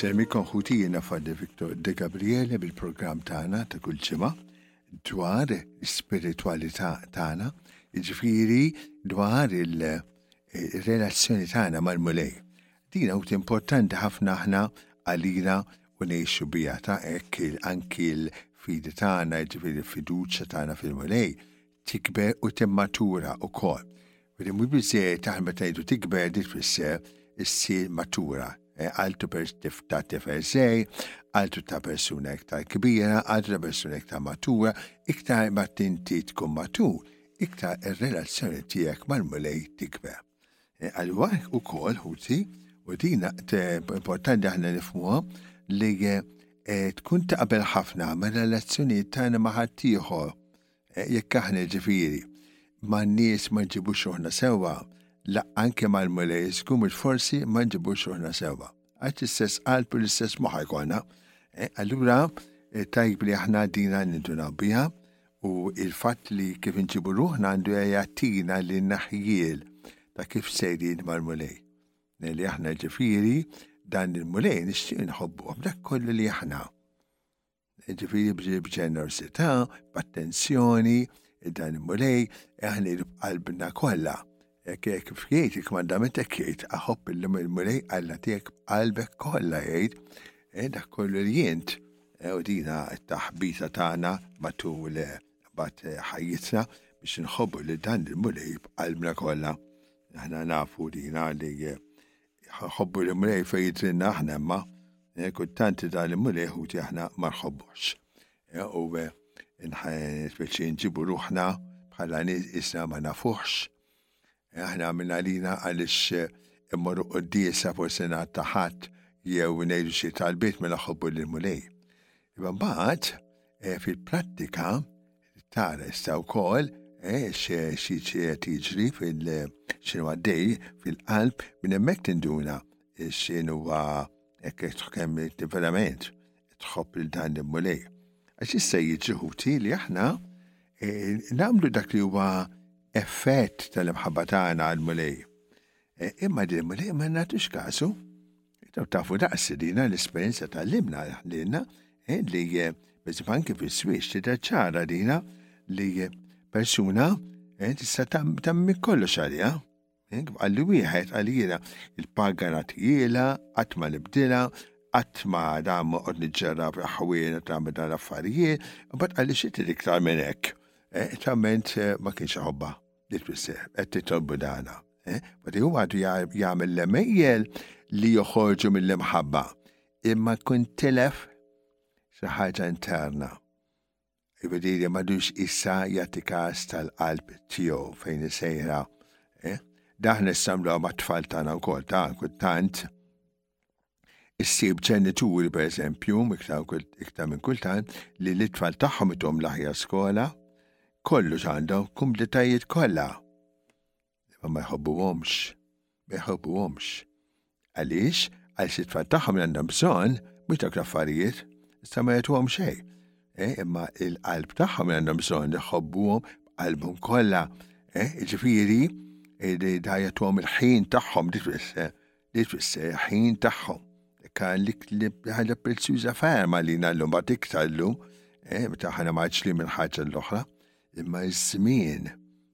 Semmi konħuti jena fadde Victor De Gabriele bil-program tana ta' kull ġimgħa dwar spiritualità tana, ġifiri dwar il-relazzjoni tana mal-mulej. Din għoti importanti ħafna aħna għalina u ngħixu biha ta' hekk anki l-fidi tagħna, jiġifieri l-fiduċja tagħna fil-Mulej, tikber u timmatura wkoll. Li mhux biżejjed aħna meta ngħidu tikber li tfisser issir matura. Eh, għaltu ta' tifel żej, għaltu ta' persuna iktar kbira, għaltu ta' persuna iktar matura, iktar ma tinti tkun matur, iktar ir-relazzjoni tiegħek mal-Mulej tikber. Għal-wahk u kol, ħuti, u dina importanti aħna nifmuha li eh, tkun taqbel ħafna ma' relazzjonijiet tagħna ma' ħaddieħor eh, jekk aħna ġifieri ma' nies ma nġibux ruħna sewwa, la anke mal-mulej skum forsi ma nġibux ruħna sewwa. Għax istess qalb u l-istess moħħa jkollna. Eh, allura tajb li aħna dina nintunaw biha U il-fatt li kif inġibu ruħna għandu jgħatina li naħjiel ta' kif sejrin mal-Mulej. Li aħna ġifiri dan il-Mulej nixtieq nħobbu dak kollu li aħna. Ġifiri b'ġenerosità, b'attenzjoni, dan il-Mulej, aħna qalbna kollha Hekk kif jgħid il-kmandament hekk jgħid, aħobb illum il-Mulej Alla tiegħek b'qalbek kollha jgħid, eh, dak kollu li jint, eh, u dina t-taħbita tagħna matul eh, bat ħajjitna biex nħobbu li dan il-Mulej b'qalbna kollha. Aħna nafu dina li ħobbu li mulej fejn jitrinna aħna imma kultant dan li mulej ħuti aħna ma nħobbux. U speċi nġibu ruħna bħala nies isna ma nafuħx. Aħna minn għalina għaliex immorru qoddisa fuq senat ta' ħadd jew ngħidu xi talbiet mela ħobbu lil mulej. Imma mbagħad eh, fil-prattika tara issa wkoll Eh, xi ċiet jiġri fil-xinu għaddej fil-qalb minn hemmhekk tinduna xinu huwa hekk kemm verament tħobb lil dan l-Mulej. Għax issa jiġri ħuti li aħna eh, nagħmlu dak li huwa effett tal-imħabba tagħna għal mulej. Eh, imma din mulej ma nagħtux kasu. Taw tafu daqs dina l-esperjenza tal-limna lilna eh, li biżib anki fis-swiex tidher ċara dina li persuna tista' tammi kollox għaliha. Għalli wieħed għalina il-paga nagħtijiela, qatt ma nibdilha, qatt ma dan ma qod niġġerra fil-ħwien u tagħmel dan l-affarijiet, imbagħad qalli xi trid iktar minn hekk. Talment ma kienx iħobbha li tfisser qed titolbu dana. Ma tiegħu għadu jagħmel l-emejjel li joħorġu mill-imħabba imma kun tilef xi ħaġa interna. Jibedili madux issa jagħti każ tal-qalb tiegħu fejn isejra. Eh? Daħ nissamlu ma' tfal tagħna wkoll ta' kultant. Issib ġenituri per eżempju, iktar minn kultant, li l-itfal tagħhom itom l-aħjar skola, kollu għandhom kumditajiet kollha. Imma ma jħobbuhomx, ma jħobbuhomx. Għaliex, għal xi tfal tagħhom li għandhom bżonn, mhux dak l-affarijiet, issa ma jagħtuhom xejn. Eh, imma il-qalb tagħhom li għandhom bżonn jħobbuhom b'qalbhom kollha. Eh, ġifieri, eh, da jagħtuhom il-ħin tagħhom li tfisser, li tfisser ħin tagħhom. Kan li ħaġa prezzjuża ferma li nallum bat iktar llum, eh, meta ħana maġli mill-ħaġa l-oħra, imma ż-żmien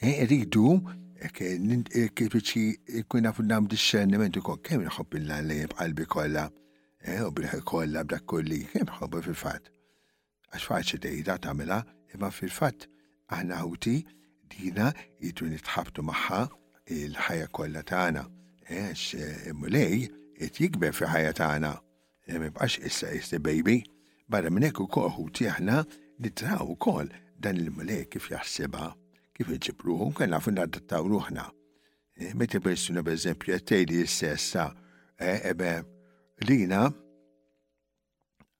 Eh, rridu, kħiċi kuna f'dam discerniment u kol, kem nħob illa li b'qalbi kolla, eh, u b'riħi kolla b'dak kolli, kem nħob fil-fat. Għax faċi tejda tamela, imma fil-fat aħna ħuti dina jitu nitħabtu maħħa il-ħajja kolla tagħna. Eh, għax eh, mulej, jitjikber fi ħajja tagħna. Eh, ma jibqax issa jista baby, barra minn hekk ukoll ħuti aħna nitraw ukoll dan il-mulej kif jaħsibha, kif iġibruħu, kien nafu nadattaw ruħna. Eh, meta persuna per eżempju qed tgħidli s-sessa eh, ebe lina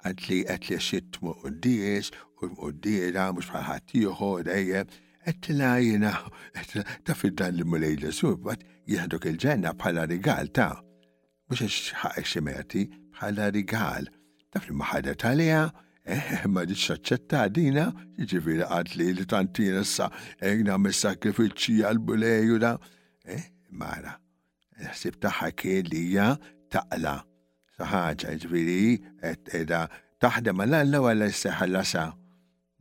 għadli għadli xitt muqdis u muqdira mhux bħal ħadd ieħor dejjem għedtila jina ta' fid-dan li mulej Ġesu, bat jihduk il-ġenna bħala rigal ta' mhux għax ħaqex xi bħala rigal. Taf li ma ħadet għaliha, eh, ma ġietx aċċetta dina, jiġifieri qatt li li tantina sa egna mis sakrifiċċji għal buleju da. Eh, mara, ħsib tagħha kien li hija taqla sa ħaġa, jiġifieri qed qiegħda taħdem għal Alla u Alla jseħħalha sa.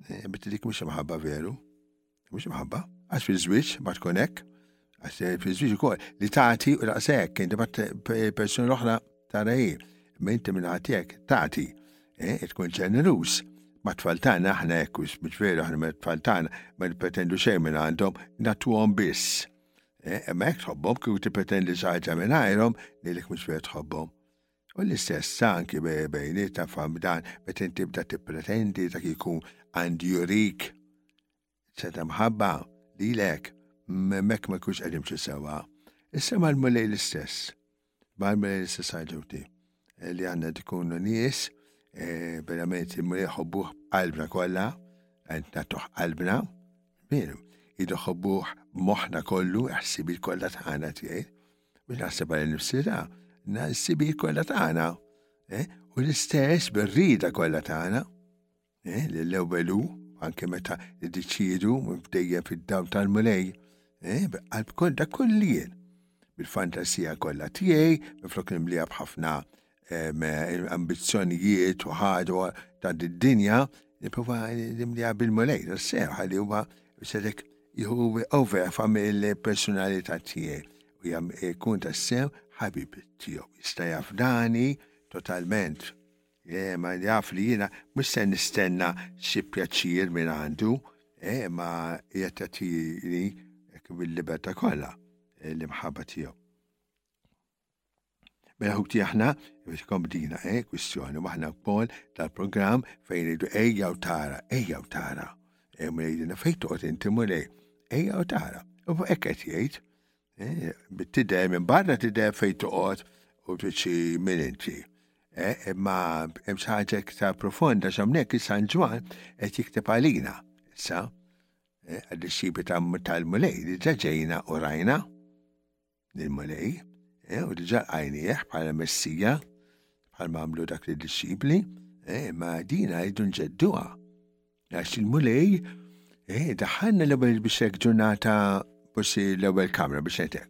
Eh, Bitti dik mhux imħabba veru. Mhux imħabba, għax fil-żwieġ ma tkun hekk, għax eh, fil-żwieġ ukoll li tagħti u daqshekk, inti bat persuni l-oħra tara hi, ma inti minn ħatijek tagħti, eh, tkun ġeneruż. Ma tfal tagħna aħna hekk mhux veru aħna ma tfal tagħna ma nippretendu xejn minn għandhom, nagħtuhom biss. Eh, ma hekk tħobbhom kieku tippretendi xi ħaġa minn għajrhom, lilek mhux veru tħobbhom. U l-istess sa anki bejni ta' fam dan meta inti bda tippretendi ta' kiku għand jurik seta' mħabba li lek mek ma kux għedim xi sewa. Issa mal-mulej l-istess. Mal-mulej l-istess għadġuti. Eh, li għanna dikunu nies eh, verament il-mulej ħobbuħ qalbna kolla, għentna toħ qalbna, minu, jidu ħobbuħ moħna kollu, ħsibi kolla tħana tiegħi. Biex naħseb għal nifsi ta' na s-sibi kolla tagħna eh, u l-istess berrida kolla tagħna eh, l-ewwelu anke meta id-deċidu bdejja fid-daw tal-mulej eh, għal kolla kullien bil-fantasija kolla tiegħi miflok nimlija b'ħafna ambizzjonijiet u ħadu ta' d-dinja, niprofa nimlija bil-mulej, sew ħalli huwa sedek jħu over fam il-personalità tiegħi u jam ikun ta' sew ħabib tiegħu. Jista' jafdani totalment. Eh, ma jaf li jiena mhux se nistenna xi pjaċir minn għandu, eh, ma jattatini bil-libertà kollha eh, l-imħabba tiegħu. Mela ħuti aħna, biex komdina, eh, kwistjoni, waħna wkoll tal-programm fejn idu ejja u tara, ejja u tara. Eh, ma jidina fejn toqgħod inti mulej, ejja u tara. U hekk qed jgħid, eh, bit-tidher minn barra tidher fejn toqgħod u tiċi minn inti. Eh, imma hemm ħaġa iktar profonda x'hawnhekk is-San Ġwan qed jikteb għalina. Issa, għad-disċipi tal-mulej li ġaġejna u rajna. Il-Mulej, eh, u diġa għajnieħ bħala Messija, bħal mamlu dak li disċipli, eh, ma din għajdu nġedduha. Għax il-Mulej, eh, daħħalna l-ewwel biex hekk ġurnata forsi l-ewwel kamra biex hekk.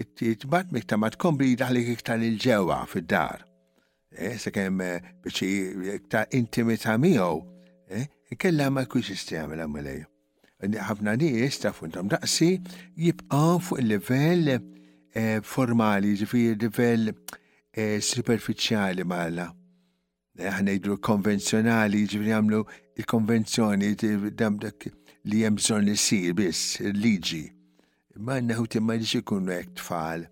It-tbat miktamat kompli daħlik iktar il-ġewwa fid-dar. eh, sakemm eh, biex iktar intimità miegħu, eh, kella ma jkunx jista' jagħmel għamelej. Ħafna nies ta' funtom daqsi jibqgħu fuq il-livell eh, formali, ġifieri livell eh, superfiċjali mala. Ħnejdlu konvenzjonali, ġifieri jagħmlu il-konvenzjoni dam dak li hemm bżonn isir biss, il-liġi. Ma nneħu timma li ikunu hekk tfal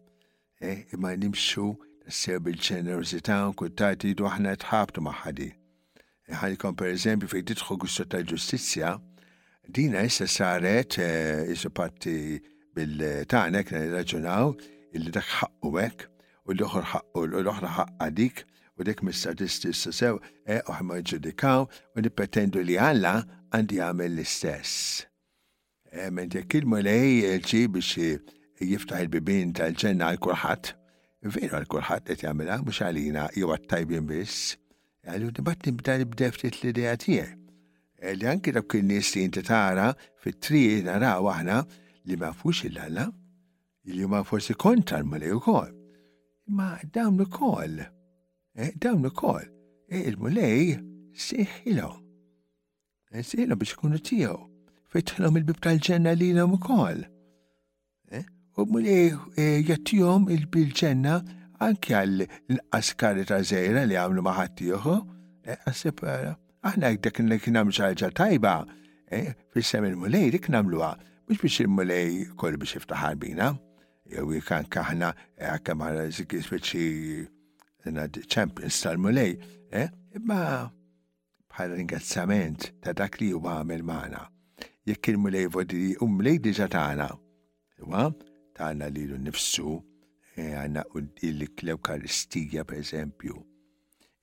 Eh, imma nimxu tassew bil-ġenerożità u kultant idu aħna tħabtu maħħadi. Ħalkom per eżempju fejn tidħu gusto tal-ġustizzja, dina issa saret eh, isu patti bil-tanek raġunaw illi dak ħaqqu hekk u l-oħor ħaqqu u l-oħra ħaqqa dik u dik mis-sadisti issa sew eh, u ħma ġudikaw u nippetendu li Alla għandi għamel l-istess. Mentre kilmu lei ġi biex jiftaħ il-bibien tal-ġenna għal kulħadd, veru għal kulħadd qed jagħmilha mhux għalina jew għat-tajbin biss. Għallu dibat nibda li bdew ftit l-idea tiegħi. Eh, li anki dawk in-nies li inti tara fit-triq naraw aħna li ma fux il-Alla, li ma forsi kontra l-mulej ukoll. Ma dawn ukoll, eh, dawn ukoll, eh, il-mulej siħilhom. Insejna biex ikunu tiegħu. Fetħilhom il-bib tal-ġenna lilhom ukoll. Eh? U muli eh, jattihom il-bil-ġenna anke għal l-inqas kari ta' żejra li għamlu ma' ħaddieħor. Eh, għasib eh, aħna jekk dak li kien għamlu ħaġa tajba fis-sem il-mulej dik nagħmluha mhux biex il-mulej kollu biex jiftaħar bina. Jew jekk anke aħna kemm aħna speċi champions tal-mulej, imma bħala ringrazzjament ta' dak li huwa għamel magħna. Jekk il-Mulej vodi u mlej diġa tagħna, huwa tagħna lilu nnifsu, eh, għandna l-Ewkaristija pereżempju,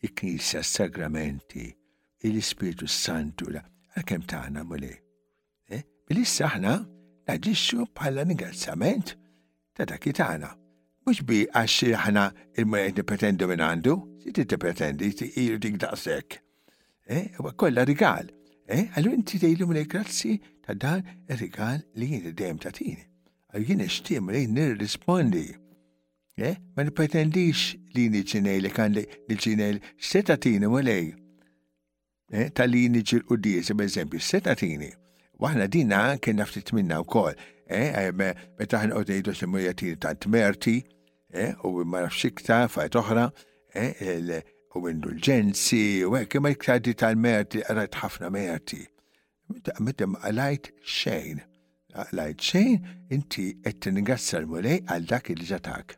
il-Knisja, s-Sagramenti, il-Ispirtu Santu, għalkemm tagħna Mulej. Eh, billi saħna naġixxu bħala ringrazzjament ta' dak li tagħna. Mhux bi għax aħna il-mulejt nipretendu minn għandu, si tippretendi ti ilu dik daqshekk. Eh, huwa kollha rigal. Eh, għallu inti tgħidu mulej grazzi ta' dan ir-rigal li jien dejjem tagħtini. Għal jien ixtieq mulej nirrispondi. Eh, ma nipretendix li niċinejlek għandi niċinejl se tagħtini mulej. eh, ta' li niġi l-quddies, b'eżempju, se tagħtini. Waħna dina kena ftit minna wkoll, eh, eh, meta ħna qodejdu semmu jatini ta' tmerti, u ma nafx iktar fajt oħra, u indulġenzi, u hekk ma iktar di tal-merti, għarajt ħafna merti. Meta ma għalajt xejn, għalajt xejn, inti qed ningrazzja l-mulej għal dak il-ġatak.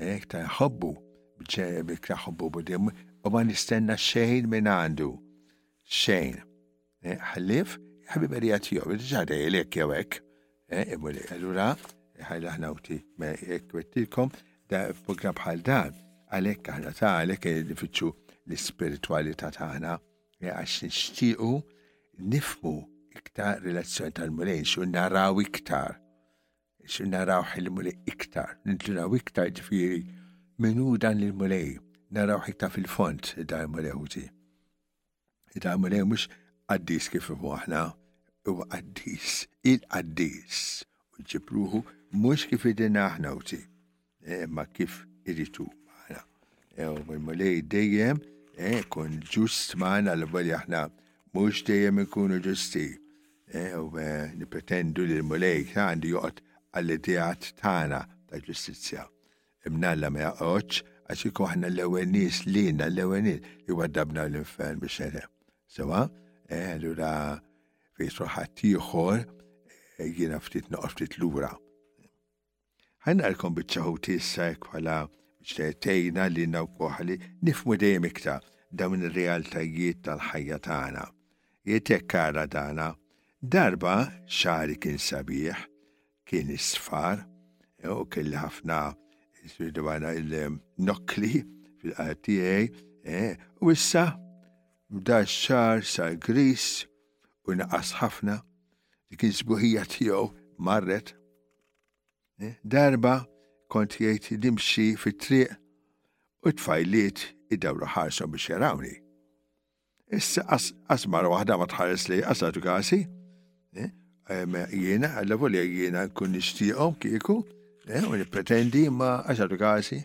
Hekk ta' nħobbu, b'ċerevik ta' ħobbu budim, u ma nistenna xejn minn għandu. Xejn. Eh, ħallif, ħabiberija tiegħu, diġà dejlek jew hekk. Eh, imuli, allura, ħajla ħna uti, jekk wettilkom, da program bħal dan, għalhekk aħna ta' għalhekk nifittxu l-ispiritualità tagħna eh, għax nixtiequ nifmu iktar relazzjoni tal-mulejn, xu naraw iktar. Xi narawh il-mulej iktar, ninklinaw iktar ġifieri minnu dan il-mulej, narawh iktar fil-fond dan il-mulej ħuti. Dan il-mulej mhux qaddis kif imu aħna, huwa qaddis, il-qaddis, u ġibruħu mhux kif idina aħna ħuti. Eh, ma kif irritu maħna. Ew, eh, mil-mulej dejjem, eh, kun ġust maħna l-volja ħna, mux dejjem ikunu ġusti. Ew, nipretendu li l-mulej għandu joqt għall-idejat tana ta' ġustizja. Imnalla ma jaqoċ, għax iku ħna l-ewel nis li jina l-ewel nis li waddabna l-infern biex ere. Sewa, l-ura fejsu ħattijħor, jina ftit noqftit l-ura. Ħanaqrkom biċċaħut issa hekk bħala ċtejtejna li nawkuħ li nifmu dejjem iktar dawn ir-realtajiet tal-ħajja tagħna. Jietek kara dana, darba xari kien sabiħ, kien isfar, u kelli ħafna dwana il-nokli fil-qartijaj, eh, u issa bda xar sar gris u naqas ħafna Dik il-sbuħija tiegħu marret. Eh, darba kont jgħid dimxi fit-triq u t-tfajliet id-dawru ħarsu biex jarawni. Issa asmar waħda ma tħares li għasatu għasi, eh, jiena, għalla voli jiena kun nishtiqom kieku, eh, u nipretendi ma għasatu għasi.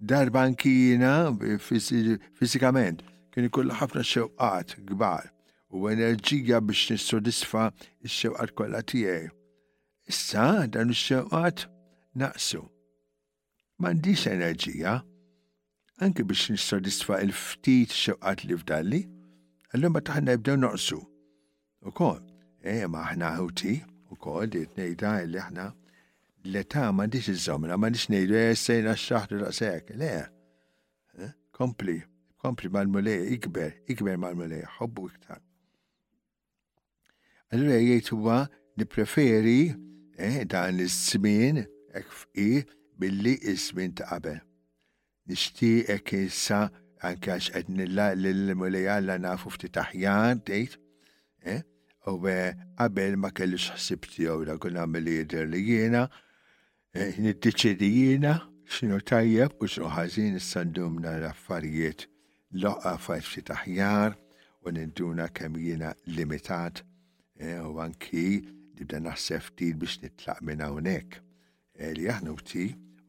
Darba anki jiena fiżikament kien ikollu ħafna xewqat kbar u enerġija biex nissodisfa x-xewqat kollha tiegħi. Issa dan ix-xewqat naqsu. M'għandix enerġija anki biex nissodisfa il-ftit xewqat li fdalli. Allura ma taħna jibdew noqsu. U kol, eh, ma aħna ħuti, u kol, dit nejda li aħna l-età ma diċ iż-żomna, ma diċ nejdu, eh, sejna xaħdu daqsek, le, eh, kompli, kompli mal-mulej, ikber, ikber mal-mulej, ħobbu iktar. Allura jgħid huwa li preferi eh, dan iż-żmien, ekfqi, billi iż-żmien ta' qabel. Nixtieqek issa anke għax qed nilla lill-Mulej Alla nafu ftit aħjar tgħid, eh? u eh, qabel ma kellix ħsib tiegħu dak kun nagħmel jidher li jiena eh, niddeċidi jiena x'inhu tajjeb u x'inhu ħażin issa ndum nara affarijiet loqqa affarijiet ftit aħjar u ninduna kemm jiena limitat eh, u anki nibda naħseb ftit biex nitlaq minn hawnhekk. Eli aħnuti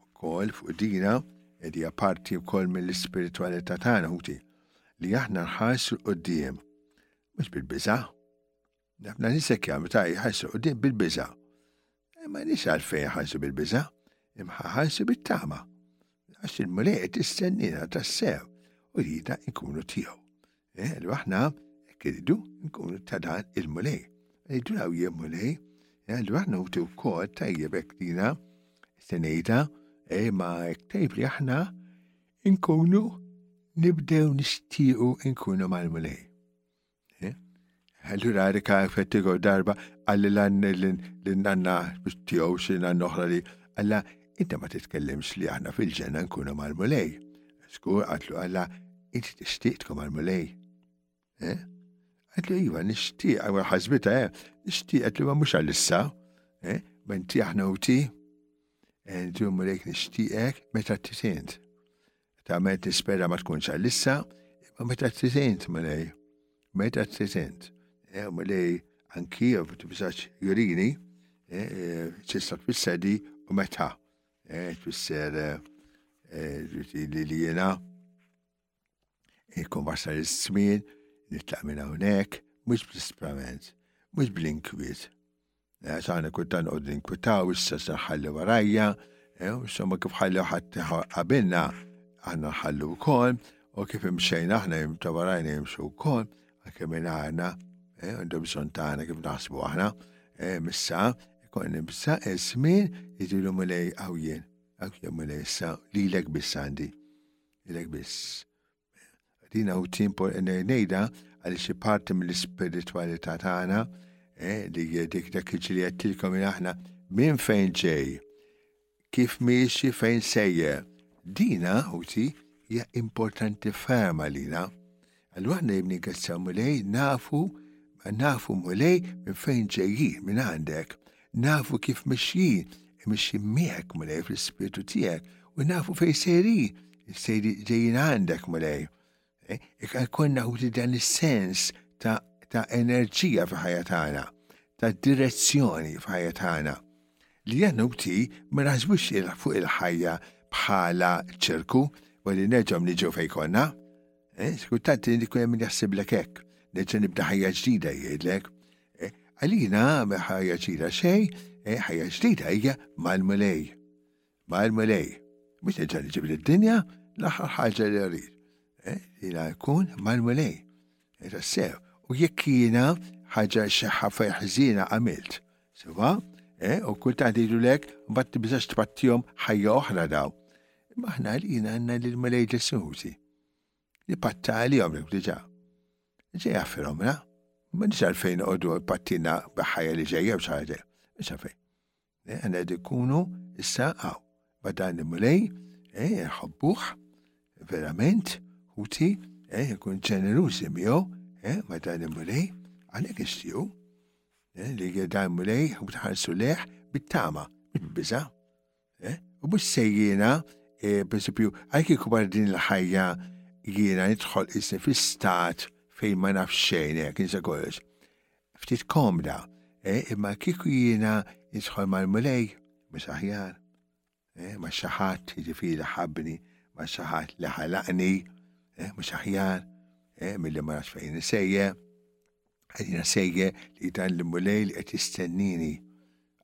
wkoll fuq dina li hija parti wkoll mill-ispiritwalità tagħna ħuti li aħna nħarsu l-qoddim mhux bil-biża. Nafna nisek jagħmlu ta' jħarsu qoddim bil-biża. Imma e nisa għalfejn ħarsu bil-biża, imma ħarsu bit-tama. Għax il-mulej qed istennina tassew u jida ikunu tiegħu. Eh, li aħna kiridu nkunu ta' dan il-mulej. Ejdu law jien mulej, eh, li aħna uti u kod tajjeb ektina, senejta, eh, ma ektajb li aħna nkunu nibdew nishtiqu nkunu mal-mulej. Allura Erika fettigo darba għalli l-nanna tiegħu xi nanna oħra li għalla inta ma titkellimx li aħna fil-ġenna nkunu mal-mulej. Skur għatlu għalla inti tixtieq tkun mal-mulej. Eh? Għatlu iva nixtieq għu ħasbita eh nixtieq għatlu ma mhux għalissa. Eh? Ma inti aħna u ti. Eh, Ntu mulejk nixtieqek meta t-tisint. Tagħmel tispera ma tkunx għalissa, imma meta t-tisent mulej, meta t-tisent, eh, mulej anki jew tibżax jurini, eh, eh, tista' tfisser di u meta tfisser li li jena ikun wasal is-żmien nitlaq minn hawnhekk, mhux bl-isprament, mhux bl-inkwiet, Eh, Saħna kuttan u din kutaw, issa saħħalli warajja, eh, insomma kif ħalli ħadd qabilna, aħna ħallu wkoll, u kif imxejna aħna jimta warajna jimxu wkoll, għakke minn għana, eh, għandu bżon tagħna kif naħsbu aħna, missa, kon bissa esmin jitilu mulej għawjen, għawjen mulej issa li l-ek bissandi, l-ek biss. Dina u timpo nejda għal xi parti mill-spiritualità tagħna eh, li dik dak li qedtilkom il aħna minn fejn ġej, kif miexi fejn sejje. Dina ħuti hija importanti ferm għalina. Allura aħna jibni għessaw mulej nafu nafu mulej minn fejn ġejji minn għandek. Nafu kif mixji, mixji miegħek mulej fl-ispirtu tiegħek u nafu fejn sejri, sejri ġejjin għandek mulej. Eh, Ikka konna ħuti dan is-sens ta' ta' enerġija f'ħajja tagħna, ta' direzzjoni f'ħajja tagħna. Li januti ma naħsbux fuq il-ħajja bħala ċirku u li neġom niġu fejkonna. Eh, Skultant li kunem jaħsiblek hekk, neġa nibda ħajja ġdida jgħidlek. Għalina ħajja ġdida xej, eh, ħajja ġdida hija mal-mulej. Mal-mulej. Mhux ġa ġib id-dinja l-aħħar ħaġa li rrid. Eh, jiena jkun mal-mulej. Eh, tassew. U jekk jiena ħaġa xi ħafna ħżiena għamilt. Sewa, u kultant jgħidu lek, mbagħad tibżax tpattihom ħajja oħra daw. Imma aħna għalina għandna lill-mulej ġesużi. li patta għalihom hekk diġà. Ġej għaffirhomna, ma nix għalfejn noqogħdu pattina b'ħajja li ġejja biex ħaġa. Mhux għalfejn. Eh, għandna qed ikunu issa hawn ma' dan il-mulej, eh, nħobbuh verament, ħuti, eh, ikun ġenerużi miegħu, ma' dan il-mulej, għalhekk ixtiju li dan mulej u tħarsu leħ bit-tama, bit-biża. Eh? U mhux se jiena, eh, pereżempju, għalhekk kieku wara din il-ħajja jiena nidħol isni fi stat fejn ma nafx xejn hekk insa kollox. Ftit komda, eh, imma kieku jiena nidħol mal-mulej, mhux aħjar, eh, ma xaħat, jiġifieri ħabni, ma xaħat li ħalaqni, eh, mhux aħjar, eh, mill-li ma nafx fejn nisejje. Għadina sejge li dan l-mulej li qed jistennini.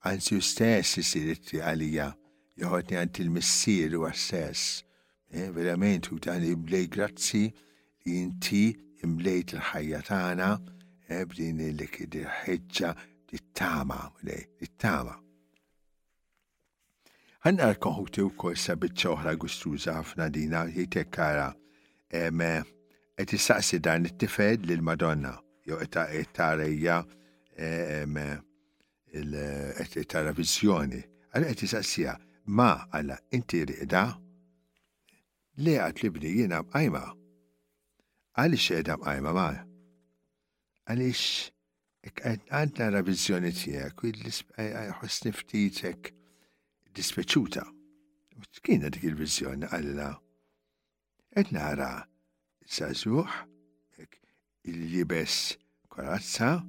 Anzi u stess isir ittri għalija, joħodni għand il-missier u stess. Eh, verament u dan imlej grazzi li inti imlejt il-ħajja tagħna eh, b'din il-ħeġġa bit-tama, mulej, it-tama. Għanna l-konħuti u kol sabitċa oħra gustuża ħafna dina jitek kara qed issaqsi dan it-tifed lil Madonna jew qed tara hija qed tara viżjoni. Għal qed issaqsija ma għala inti riqda li għat li bni jiena mqajma. Għaliex qiegħda mqajma ma? Għaliex Għadna ra viżjoni tiegħek, ħossni ftitek dispeċuta. Kienet dik il-viżjoni għalina. Qed nara sażuħ il-libes korazza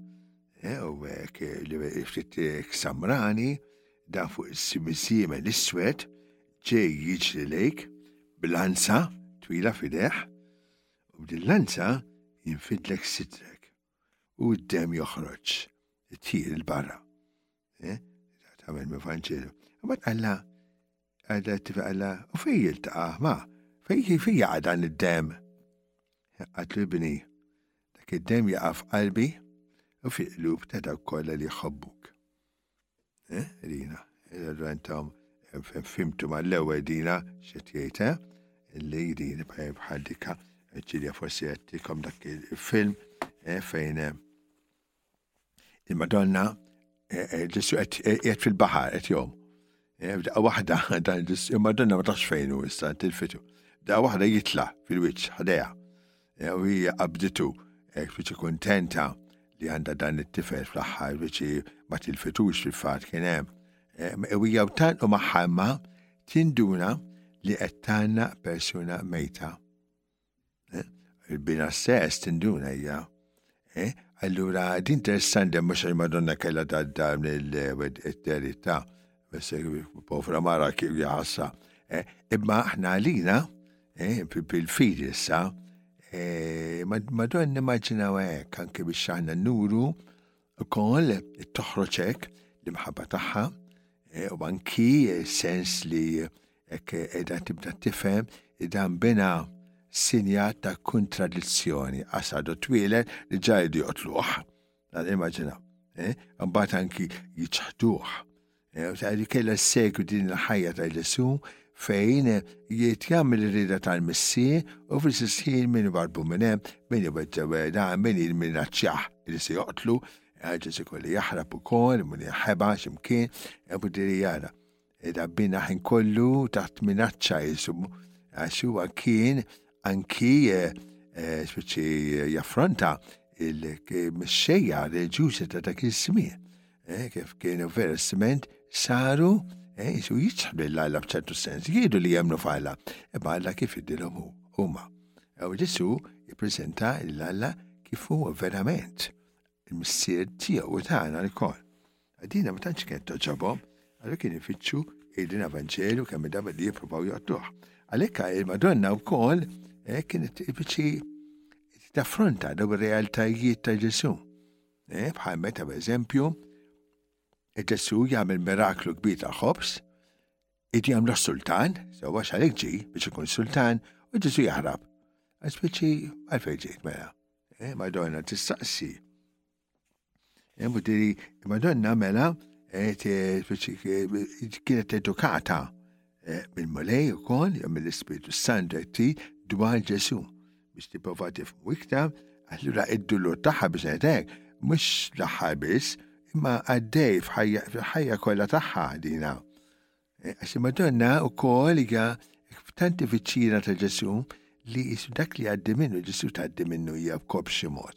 eh, u hekk eh, ftit eh, samrani da fuq is-simisieme l-iswed ġej jiġri lejk blanza twila fideħ u b'dil lanza jinfidlek sitrek. u d-dem joħroġ tħir il-barra. Eh? Tagħmel minn fanċilu. Ma tqalla għadha tifqalla u fej jiltaqa' ma fej fej jaqdan id-dem. Għatlu bini, dak id-dem jaqaf qalbi u fi qlub ta' dawk kollha li jħobbuk. Eh, dina, rentom fimtu ma l-ewwel dina xed jgħid eh, li dina bħal dika ċilja forsi għettikom dak il-film eh, fejn eh, il-Madonna ġesu għet fil-bahar għet jom Eh, f'daqqa waħda, imma danna ma tax fejnu issa, tilfitu. Daqqa waħda jitla fil-wiċċ ħadeja. Eh, u hija qabditu eh, fiċi kontenta li għandha dan it-tifel fl-aħħar fiċi ma tilfitux fil-fatt kien hemm. U hija tant u maħħamma tinduna li qed tagħna persuna mejta. Eh? Il-bina stess tinduna hija. Eh? Allura, din interessanti mhux għal Madonna kellha tadda mill-erità, bess povra mara kif jħassa. Eh? Imma aħna għalina, fil-fidi issa, Madonna immaġinaw hekk anke biex aħna nuru Ukoll toħroġ hekk l-imħabba tagħha eh, u anki sens li hekk qiegħda tibda tifhem dan bina sinja ta' kontradizzjoni għasadu twile li ġajdu joqtluħ. Dan immaġina. Eh? Mbagħad anki jiċħduħ. Eh, li kellha segwi din il-ħajja ta' Ġesu fejn jiet jagħmel ir-rida tal-missi u fl-istess ħin min barbu minn hemm, min iweġġeweda, min il-minnaċċjaħ li se joqtlu, ġesu eh, kolli jaħrab ukoll, min jaħeba x'imkien, eh, budiri jara. Dabbina ħin kollu taħt minnaċċa jisu għax huwa kien anki eh, eh, speċi eh, jaffronta il-mexxejja reġjuża ta' dak iż-żmien. Eh, kif kienu versment saru eh, jisu jitħbil l-għalla bċertu sens, jgħidu li jemnu f'għalla, imma għalla kif id-dilom huma. Għaw ġisu jiprezenta l-għalla kif huwa verament il-missir tiegħu u tagħna l-kol. Għadina ma tantx kien toġobhom, għalhekk kien ifittxu id-din evanġelju kemm id li jippruvaw joqtuh. Għalhekk il-Madonna wkoll eh, kienet ifittxi taffronta daw ir-realtajiet ta' Ġesu. Eh, bħal meta b'eżempju, Ġessu jagħmel miraklu kbir ta' ħobs, id jagħmlu sultan, sewwa xalek ġi biex ikun sultan, u Ġessu jaħrab. Għasbiċi għalfej ġejt mela. Eh, Madonna tistaqsi. Eh, Budiri, Madonna mela eh, kienet edukata Eh, Bil-Mulej u kol, jom l-Ispirtu Santu għetti dwar Ġesu. Biex tiprofa tifmu iktar, għallura id-dulur taħħa biex għedek, mux laħħar biss, imma għaddej fil-ħajja kolla taħħa dina. Eh, għax Madonna u kol iga tanti viċina ta' Ġesu li jisu dak li għaddi minnu Ġesu tgħaddi minnu hija b'kop xi mod.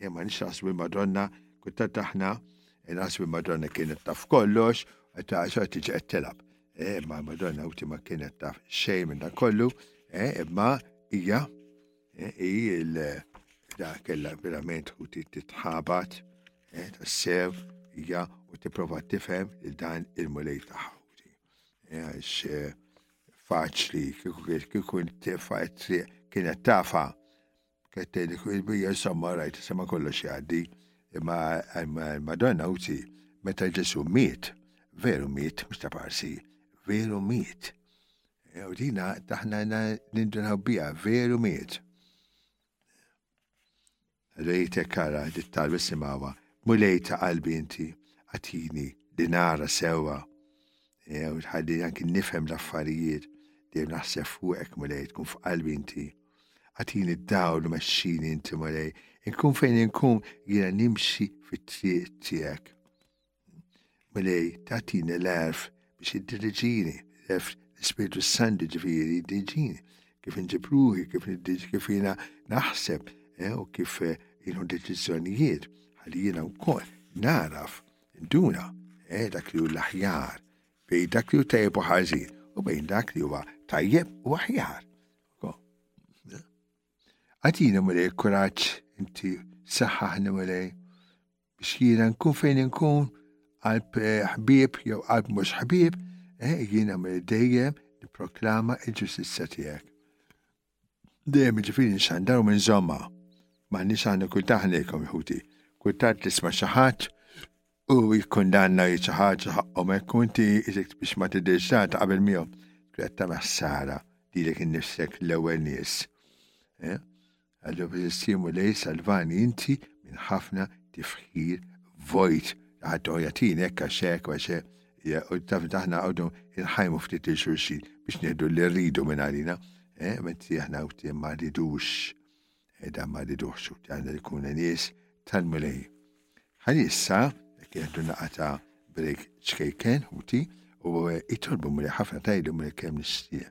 Imma nisaqsu minn Madonna, kuntat aħna, naqas minn Madonna kienet taf kollox, ta' xar tiġi qed tilab. Eh, ma Madonna uti ma kienet taf xejn minn dan kollu, eh, imma hija eh, hi il da kella verament u titħabat tassew hija u tipprova tifhem il dan il-mulej tagħha. Għax faċli kieku kieku kienet tafa Qed tgħidlek il-bija insomma rajt sema kollox jgħaddi. Imma Madonna uzi, meta Ġesu miet, veru miet, mhux ta' parsi, veru miet. U dina taħna nindunaw bija, veru miet. Rejtek kara dit talbi simawa, mulej ta' qalbi inti, għatini li nara sewa. e, u tħalli anki nifhem l-affarijiet li naħseb fuqek mulej tkun f'qalbi inti. Għatini d-dawl u meċċini inti mulej, inkun fejn inkun jiena nimxi fit-triq tiegħek. Mulej, tagħtini l-erf biex id-dirġini, l-erf l-Ispirtu Sandu ġifieri id-dirġini, kif inġibruħi, kif kif jiena naħseb e, u kif eh, jienu deċiżjonijiet, għalli jiena wkoll naraf Induna, eh, dak li hu l-aħjar, bejn dak li hu tajjeb u ħażin, u bejn dak li huwa tajjeb u aħjar. Għatina mulej kuraċ, inti saħħaħni mulej, biex jiena nkun fejn nkun, għalb eh, ħbib jew għalb mhux ħbib, eh, jiena mulej dejjem niproklama il-ġustizza tiegħek. Dejjem jiġifieri nxandaru minn żomma. M'għandniex aħna kultant ngħidkom ħuti. Kultant tisma' xi ħadd u jikkundanna jgħid xi ħaġa ħaqqhom hekk u inti iżikt biex ma tidhirx żgħata qabel miegħu. Qed tagħmel ħsara lilek innifsek l-ewwel nies. Eh? Għallu fil-simu lej salvani inti minn ħafna tifħir vojt. Għaddu jatini ekka xek, għaxe, Taf daħna għodu il-ħajmu ftit il-xurxi biex nieħdu li rridu minn għalina, eh, metti aħna għuti ma ridux, eh, da ma ridux u tgħanna jkun nies tal-mulej. Għalissa, kieħdu naqata break ċkejken, għuti, u eh, jitolbu mulej ħafna tajdu mulej kem nistieq.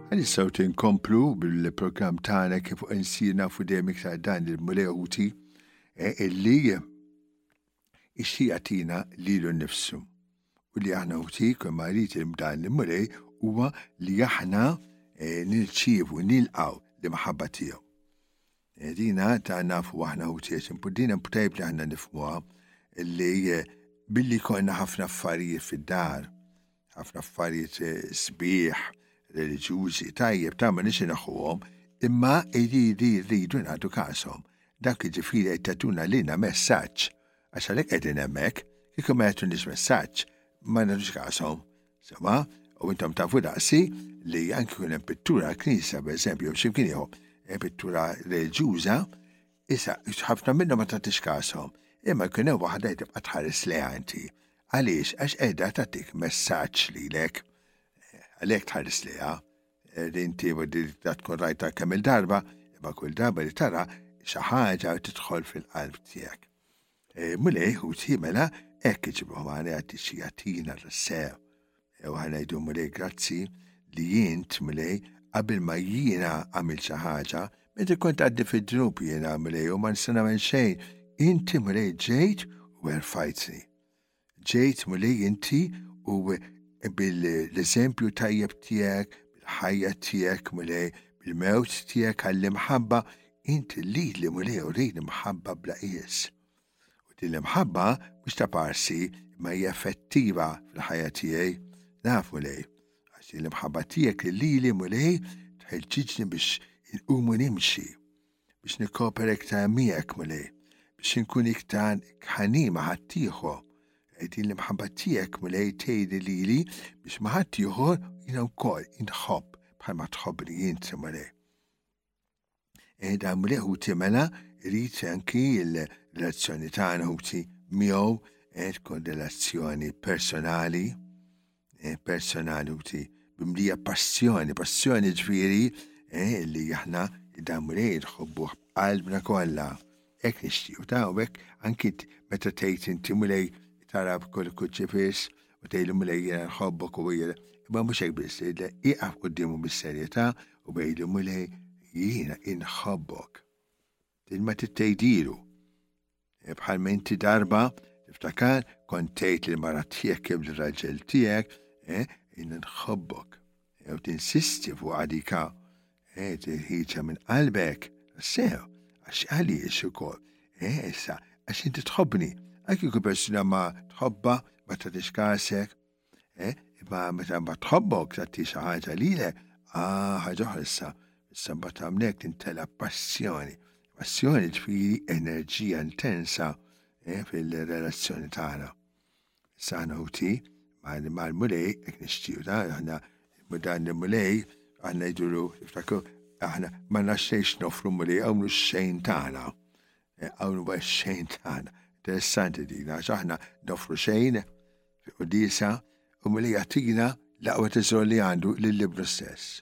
Nistgħu tinkomplu bil-programm tagħna kif insir nafu dejjem iktar dan il-Muleuti e, illi ixtieqa tina lilu nnifsu. U li aħna utik ma rrid il-mdan il-Mulej huwa li aħna e, nirċievu, nilqaw li maħabba tiegħu. E, dina ta' nafu aħna utik, dina btajb li aħna nifmuha li billi konna ħafna affarijiet fid-dar ħafna affarijiet eh, sbieħ, reliġjużi, tajjeb, ta' ma nixin aħuhom, imma irridi rridu nagħtu kasom. Dak ġifiri qed tatuna lina messaġġ, għax għalhekk qegħdin hemmhekk, kieku ma jagħtunix messaġġ, ma nagħtux kasom. Sema, u intom tafu daqsi li anki kun hemm pittura l-Knisja, per eżempju, x'imkien jew eh, pittura reliġjuża, issa ħafna minnhom ma tagħtix kasom, imma jkun hemm waħda tibqa' tħares lejanti. Għaliex? Għax qiegħda tagħtik messaġġ lilek. Għalhekk tħares liha li inti ta' tkun rajta kemm il-darba, imma kull darba li tara xi ħaġa tidħol fil-qalb tiegħek. E, Mulej, hu mela hekk iġibhom għalija tixi jagħtina l-sew. Ew ħanajdu Mulej grazzi li jint Mulej qabel ma jiena għamil xi ħaġa, meta kont għaddi fid-dnub jiena Mulej u ma nista' nagħmel xejn, inti Mulej ġejt u erfajtni. Ġejt Mulej inti u bil-eżempju tajjeb tiegħek, bil-ħajja tiegħek Mulej, bil-mewt tiegħek għall-imħabba, inti li li Mulej u rejni mħabba bla qies. U din l-imħabba mhux ta' parsi imma hija effettiva fil-ħajja tiegħi. Naf mulej, għax din l-imħabba tiegħek li lili mulej tħeġġiġni biex inqumu nimxi, biex nikkopera iktar miegħek mulej, biex inkun iktar ħanima ħaddieħor. E din l-imħabba tiegħek mulej tgħidi lili biex ma ħaddieħor jiena wkoll inħobb bħalma tħobbni inti mulej. Qiegħda mrieħ ħuti mela rrid anki l-relazzjoni tagħna ħuti miegħu qed korrelazzjoni personali eh, personali ħuti bimlija passjoni, passjoni ġifieri eh, li aħna id-damrejn ħobbuh qalbna kollha. Hekk nixtiequ ta' hekk anki meta tgħid inti mulej tara b'kull kuċċifiss u tgħidlu mulej jiena nħobbok u jiena imma mhux hekk biss tgħidle ieqaf quddiemu bis-serjetà u bejlu mulej jiena inħobbok. Tilma tittejdilu. E, bħal ma inti darba tiftakar kont tgħid li mara tiegħek jew l-raġel tiegħek, eh, jiena nħobbok. jew tinsisti fuq għadika qed il-ħiġa minn qalbek, sew, għax għaliex ukoll, eh, issa, għax inti tħobbni, għak jkun persuna ma tħobba ma tagħtix kasek, eh, ma meta ma tħobbok tagħti xi ħaġa lilek, ah, ħaġa oħra issa, issa mbagħad hawnhekk tintela passjoni. Passjoni ġifieri enerġija intensa eh, fil-relazzjoni tagħna. Sanuti mal-mulej, ek nixtiju ta' aħna, dan il-mulej, aħna jdulu, iftakru, aħna ma naxxejx nofru mulej, għawnu xejn tagħna. Eh, għawnu ba xejn tagħna. Interessanti din, għax aħna nofru xejn, u disa, u mulej għatina laqwa teżor li għandu l-libru stess.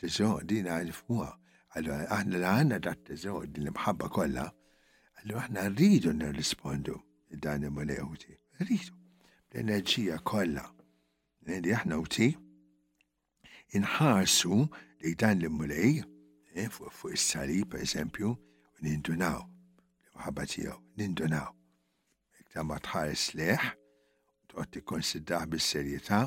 Teżo, din għal fmuha. Allora, aħna li għanna dat teżo, din l-imħabba kollha, allora aħna rridu nirrispondu dan il-moleħuti. Rridu. L-enerġija kollha eh, li aħna uti inħarsu li dan l-mulej eh, fuq is-sali, per eżempju, nindunaw l-imħabba tiegħu, nindunaw. Iktar ma tħares leħ, toqgħod tikkonsidrah bis-serjetà,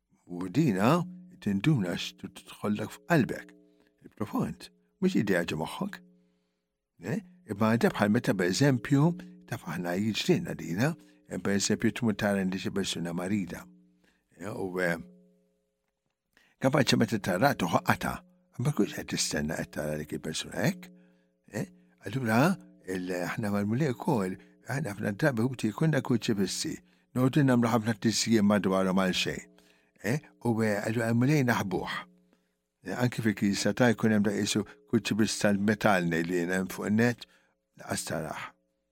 U dina tinduna x'tidħollok f'qalbek. Il-profond, mhux idea ġo moħħok. Eh? Imma għadha bħal meta b'eżempju ta' faħna jiġdina dina, eh, per eżempju tmur tara li xi persuna marida. Eh, u kapaċi meta tara toħoqata, ma kux qed tistenna qed tara dik il-persuna hekk. Eh? Allura, aħna marmuli wkoll, aħna ħafna drabi ħuti jkunna kruċifissi, noqogħdu nagħmlu ħafna tisjiem madwarhom għal xejn. Eh? U eh, allura mulej naħbuh. Eh, anki fil kisa ta' jkun hemm daqisu kruċifiss tal-metall li hemm fuq net, għastaraħ.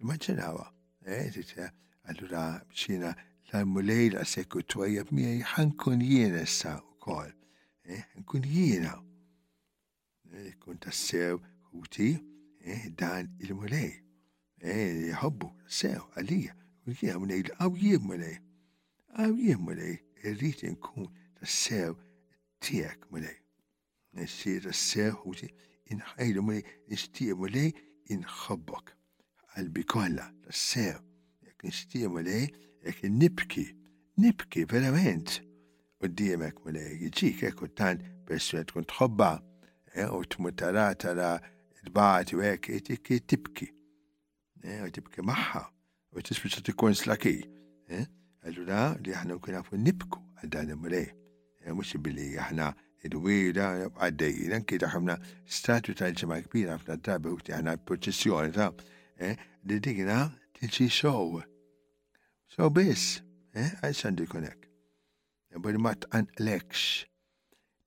Immaġinawa, eh, allura xina l-mulej la sekku twajjab miegħi ħankun jien issa wkoll. Eh, nkun jiena. Eh, kun tassew ħuti eh, dan il-mulej. Jħobbu sew għalija. Kun jiena mulej għaw jien mulej. Għaw jien mulej. Irrid nkun tassew tiegħek mulej. Nessir seħ u inħajlu ma nixtiequ lej inħobbok. Qalbi kollha tassew jekk nixtiequ lej jekk nibki, nibki verament. U d-diemek ma lej jiġik hekk u tant persuna tkun tħobba eh, u tmur tara tara tbati u hekk tibki. eh, u tibki maħħa, u tispiċa tikkun slaki. Eh, allura li aħna nkun nafu nibku għal dan il-mulej. Eh, mux billi aħna id-wira għaddej, anki daħamna statu ta' ġemma kbira ħafna drabi u aħna proċessjoni ta' li digna tiġi xow. Xow biss, għal xandu jkunek. Nobody ma tqanqlekx.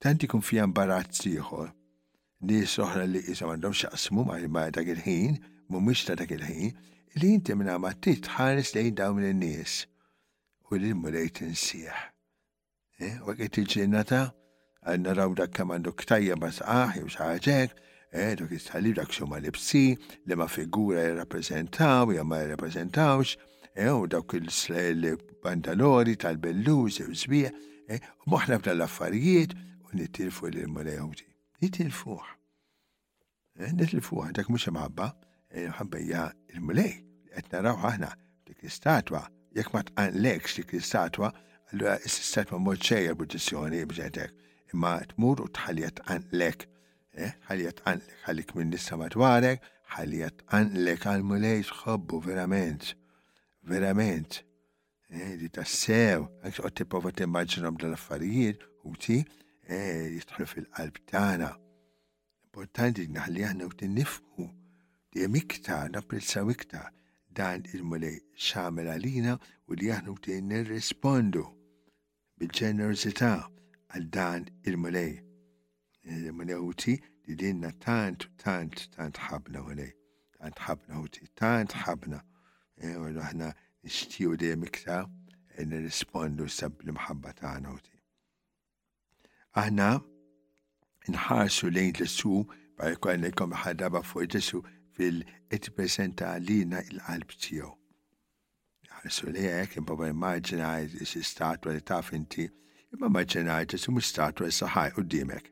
Tant ikun fija imbarazz ieħor. Nies oħra li qisha m'għandhom x'jaqsmu ma' dak il-ħin, mhumiex ta' dak il-ħin, li inti minn ma trid tħares lejn dawn in-nies u li l-Mulej tinsieħ. Eh, u għek il-ġurnata Għal naraw dak kemm għandu ktajja ma' sqaħ jew xi ħaġa hekk, eh, dak is-salib dak x'huma libsi, li ma' figura jirrappreżentaw jew ma jirrappreżentawx, jew eh, dawk il-bandalori tal-bellus jew sbieħ, eh, moħħna f'dan l-affarijiet u nittilfu lil Mulej Ħuti. Nitilfuh. Nitlfu waħdek mhux imħabba, ħabbejja il-Mulej li qed naraw aħna dik l-istatwa, jekk ma tqanqlekx dik l-istatwa, allura is-istatwa mod xejja l-protezzjoni bġetek, imma tmur u tħallija tqanqlek, eh, tħallija tqanqlek, ħallik minn nissa madwarek, ħallija tqanqlek għal-Mulej tħobbu verament, verament. Eh, li tassew, għax għot t-prova t-immaġinam dal-affarijiet, u ti, eh, jitħlu fil-qalb tana. Importanti li naħli aħna u tinifmu dejjem iktar, napprezzaw iktar dan il-mulej xamel għalina u li aħna u nirrispondu bil-ġenerosità għal dan il-mulej. Il-mulej uti li dinna tant, tant, tant ħabna mulej, tant ħabna uti, tant ħabna. Eh, u aħna nixtiju dejjem iktar eh, nirrispondu sab l-imħabba tagħna uti. Aħna nħarsu lejn Ġesu, barra kollha ngħidkom ħadaba fuq Ġesu fil qed prezenta għalina il-qalb tiegħu. Ħarsu li hekk imma immaġina xi statwa li taf inti, imma immaġina Ġesu mhux statwa issa ħaj qudiemek.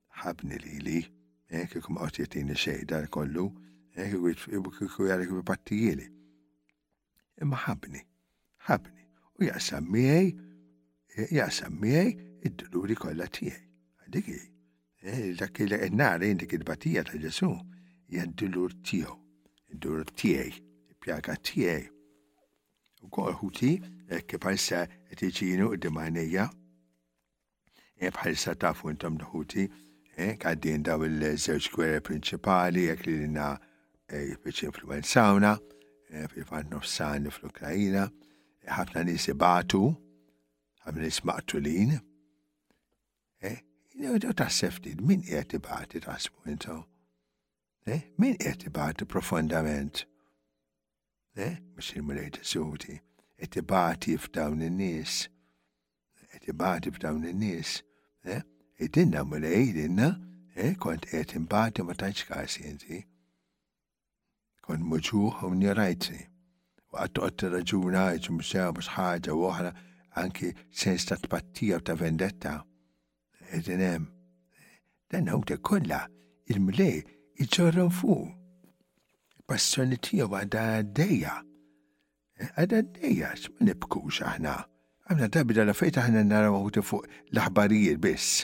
ħabni lili, eh, kieku ma qed jagħtini xejda kollu, eh, kieku jara kif pattijili. Imma ħabni, ħabni, u jaqsam miegħi, eh, jaqsam miegħi id-duluri kollha tiegħi. Dik hi. Dak li qed nara dik il-batija ta' Ġesu hija d-dulur tiegħu, id-dulur tiegħi, il-pjaka tiegħi. U kol ħuti kif għalsa qed iġinu qudiem għajnejja. Eh, bħalissa tafu intom nħuti, eh, għaddin daw il-żewġ gwerra prinċipali, jek li l-na eh, biex influenzawna, fil-fat nofsan fl-Ukrajina, ħafna nis ibatu, ħafna nis maqtulin. Jew ta' seftit, min qiegħed ibati tasbu intom? Min qiegħed ibati profondament? Mux il-mulejt suti, qed ibati f'dawn in-nies. Qed ibati f'dawn in-nies, eh? Idinna mulej, idinna, eh? Kont qed imbati ma tantx kasi inti. Kont muġuħ u nirajtni. U għad toqgħod raġuna ġu msew biex ħaġa u oħra anki sens ta' tpattija u ta' vendetta. Edin hemm. Dan hawn kollha il-mlej iġorrom fuq. Passjoni tiegħu għadha għaddejja. Għadannija, ma nibkux aħna. Għamna dabida la fejt aħna naraw għuti fuq l-aħbarijiet biss.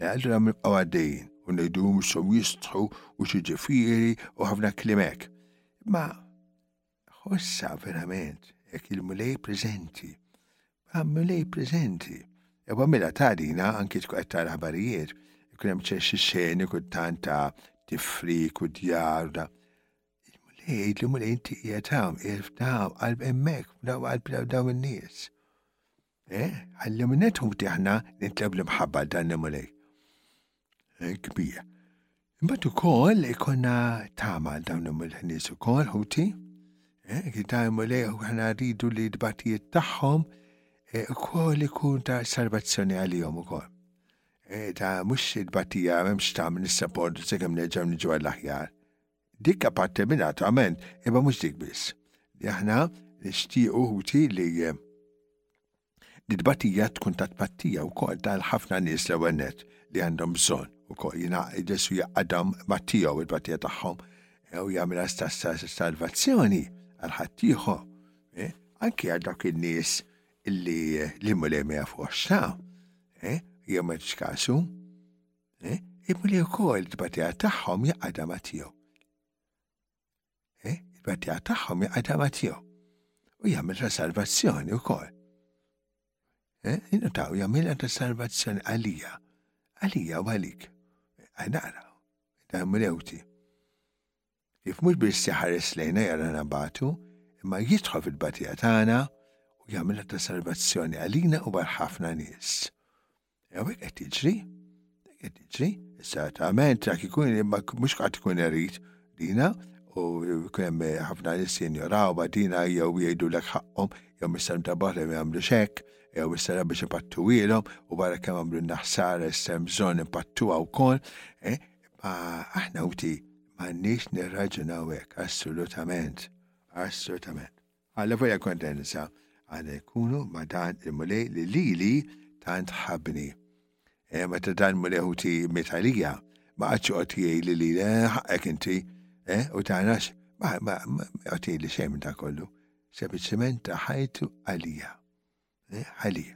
E, allura nibqaw għaddejjin u nejdu musom jistħu u xieġifiri u ħafna klimek. Ma ħossa verament, jek il-mulej prezenti. Ma mulej prezenti. Ewa mela ta' dina anki tkun qed tara ħbarijiet, ikun hemm ċerxi xeni kultant ta' tifrik u djar da. Il-Mulej jgħid li Mulej inti qiegħed hawn, qiegħed f'dawn, qalb hemmhekk, qalb dawn in-nies. Eh, ħalli minn qed ħuti aħna nitleb l-imħabba dan il-Mulej. Eh, kbir. Imbagħad ukoll ikonna tama dawn il-nies ukoll ħuti. Eh, Kita il-Mulej aħna rridu li d-batijiet tagħhom eh, ukoll ikun ta' salvazzjoni għalihom ukoll. Eh, ta' mux id-batija memx ta' minn s-saport s-segħem neġaw nġu għall-aħjar. Dik apparti minn għatament, imma mhux dik biss. Li aħna nixtiequ ħuti li li tbatija tkun ta' tpattija u kol ta' ħafna nies l għennet li għandhom bżon u kol jina ġesu jaqadam ma' tiegħu il-batija tagħhom u jagħmilha stessa salvazzjoni għal ħaddieħor. Eh? Anki għal dawk in-nies li li mulej ma jafux ta' eh? jew ma kasu. Eh? Imma li wkoll tbatija tagħhom jaqgħadha ma' tiegħu. Eh? Il-batija tagħhom jaqgħadha ma' tiegħu. U jagħmel ta' salvazzjoni wkoll. Eh? Inutaw jagħmel ta' salvazzjoni għalija. Għalija u għalik. Għanara. Eh, Dan mlewti. Kif mhux biss iħares lejna jara nabatu, imma jidħol fil-batija tagħna u jagħmilha ta' salvazzjoni għalina u għal ħafna nies. Ew hekk qed jiġri, qed jiġri, esattament dak ikun li mhux qatt ikun erid dina u jkun hemm ħafna nies jinjoraw dina jew jgħidu lek ħaqqhom jew mis-sem ta' baħra ma jagħmlu xekk jew is-sena biex ipattu ilhom u wara kemm għamlu naħsara s-sem bżonn impattuha wkoll. Eh, aħna uti M'għandniex nirraġunaw hekk, assolutament. Assolutament. Alla volja kontenza għandha jkunu ma' dan il-Mulej li lili tant ħabni. E, eh, meta dan Mulej ħuti mitalija, ma qatx joqgħod jgħid li li eh, ħaqek inti, e, u tagħnax ma qatili xejn minn ta' kollu. Sempliċement ta' ħajtu għalija. Eh, ħalija.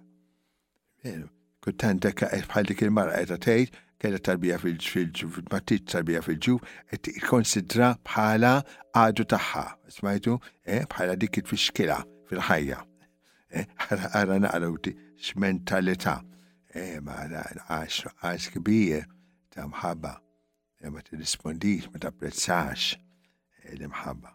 Veru, kultant dekka eh, bħal dik il-mara qed tgħid kellha tarbija fil-mattit tarbija fil-ġu qed ikkonsidra bħala għadu tagħha, smajtu, eh, bħala dik it-tfixkila fil-ħajja. Għara naqrawti x'mentalità. Ma għax għax kbir ta' mħabba. Ma tirrispondix, ma tapprezzax l-imħabba.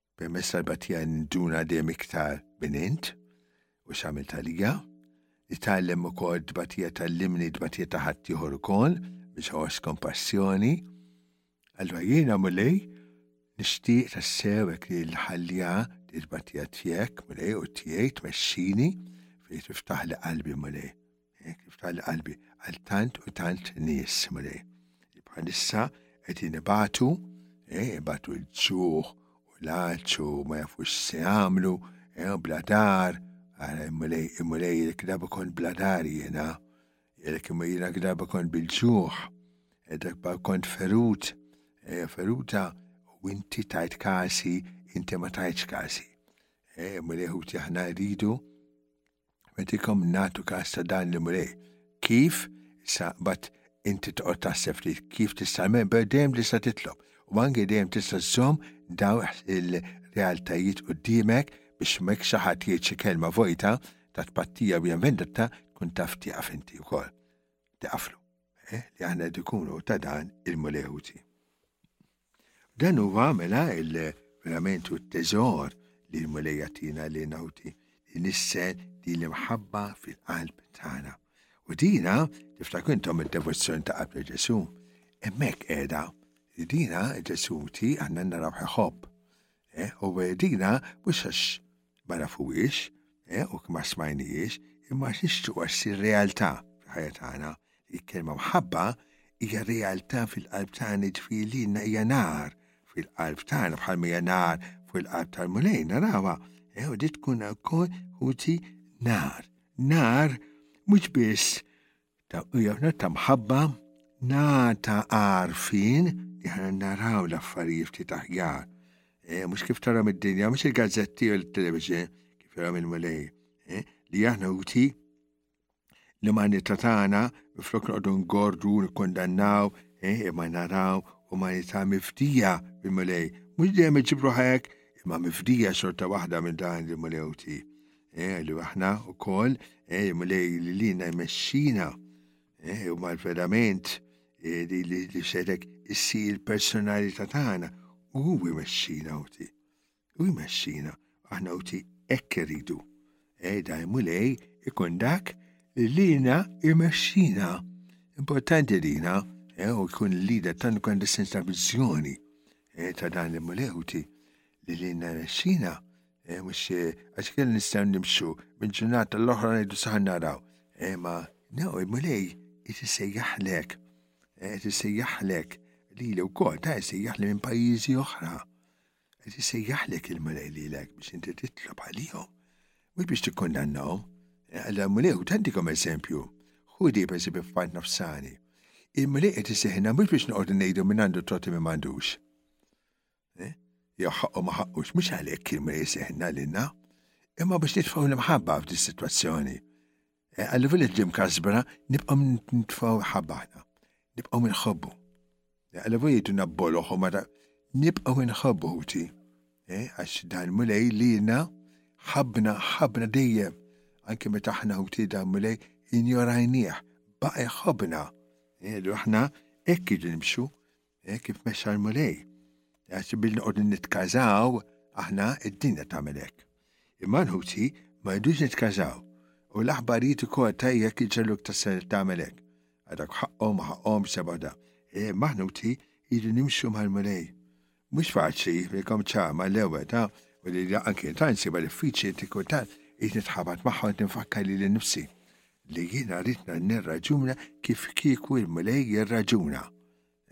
permess tal-batija nduna dejjem iktar minn int u xamil talija. Nitgħallem ukoll tbatija tal-limni tbatija ta' ħaddieħor ukoll biex ħoss kompassjoni. Allura jiena mulej nixtieq tassew hekk li l-ħallija tbatija tiegħek mulej u tiegħi tmexxini fejn tiftaħ li qalbi mulej. Kif tal qalbi għal tant u tant nies mulej. Bħalissa qed inibatu, eh, ibatu l-ġuħ u l-għaċu ma jafux se għamlu, eh, bla dar, mulej jek darba kon bla dar jena, jek jena darba kon bil-ġuħ, eh, darba kont ferut, eh, feruta u inti tajt kasi, inti ma tajt kasi. Mulej u tiħna rridu, Metikom natu kas ta' dan li murej. Kif, sa' bat inti toqgħod taħseb li kif tista' membru dejjem tista' titlob u anke dejjem tista' żżomm dawn il-realtajiet qudiemek biex mek xi ħadd jgħid xi kelma vojta ta' tpattija u vendetta tkun taf tieqaf inti wkoll. Tieqaflu. Eh, li aħna dikunu ta' dan il-mulewti. Dan huwa mela il verament u t-teżor li l-Mulej jagħtina li nawti li nissen din l-imħabba fil-qalb tagħna. U dina, tiftakuntom id-devozzjoni ta' qabel Ġesu, hemmhekk qiegħda li dina Ġesu ti għandna naraw ħeħob. Eh, u dina mhux għax ma nafuhiex, eh, u kma smajnijiex, imma xixtu għax si realtà fil-ħajja tagħna. Il-kelma mħabba hija realtà fil-qalb tagħna ġifieri hija nar fil-qalb tagħna bħal hija nar fil-qalb tal-mulej narawha, eh, u dit tkun ukoll ħuti nar. Nar mhux biss Jaqna ta' mħabba nata għarfin li ħana naraw l-affarijiet ftit aħjar. E, mux kif tara mid-dinja, mux il-gazzetti u l-television, kif tara mill-mulej. E, li aħna uti li ma nitatana, flok noqdu ngordu, nkondannaw, e, ma naraw u ma nita miftija mill-mulej. Mux dejjem iġibru ħajek, imma mifdija xorta waħda minn dan li mulewti. eh, li aħna u koll, eh, mulej li lina jmexxina, eh, u mal verament eh, li li li xedek issir personalità tagħna u hu jmexxina u ti. U jmexxina, aħna u ti ekk ridu. Eh, da mulej ikun dak li lina jmexxina. Importanti lina, eh, u jkun l-lida tan kon ta' vizjoni, eh, ta' dan li mulej u ti li lina jmexxina, Eh, mux, eh, għax kien nistaw nimxu, minn ġurnata l-oħra nejdu saħan naraw. Eh, ma, no, il-mulej, jisi sejjaħlek, jisi sejjaħlek, li li u kol, ta' sejjaħlek minn pajizi oħra. Jisi sejjaħlek il-mulej li l biex inti titlob għalihom. Mux biex tikkondannawhom. Għalla mulej, u tantikom eżempju. Xudi per eżempju f'pant nafsani. Il-mulej jisi seħna mux biex noqgħod ngħidu minn għandu toti minn m'għandux. Eh? Jew ħaqqu ma ħaqqux mhux għalhekk kien ma jisihna lilna, imma biex nitfgħu l-imħabba f'di situazzjoni. Eh, għalli village ġim kasbra nibqgħu nitfgħu ħabbaħna, nibqgħu minħobbu. Eh, għalli village nabboloħu ma nibqgħu minħobbu ħuti. Għax dan mulej li jina ħabna ħabna dejjem anke meta aħna u tida mulej injorajnieh, baqa jħobna. Ilu aħna ekk nimxu Eh, kif mexxa l-mulej. Għax bil noqgħod nitkażaw, aħna id-dinja tagħmel hekk. Imma nħuti ma jidux nitkażaw. U l-aħbarijiet ukoll tajjek iġġelluk tassenet tagħmel hekk. Għadak ħaqqhom ma ħaqqhom sebada. Eh, maħnuti jidu nimxu mal-mulej. Mhux faċli li kom ċama l-ewwel ta' u li anke tant siba diffiċli tikkutan qed nitħabat magħha tinfakkar li l-nifsi li jiena ritna nirraġuna kif kieku il-mulej jirraġuna.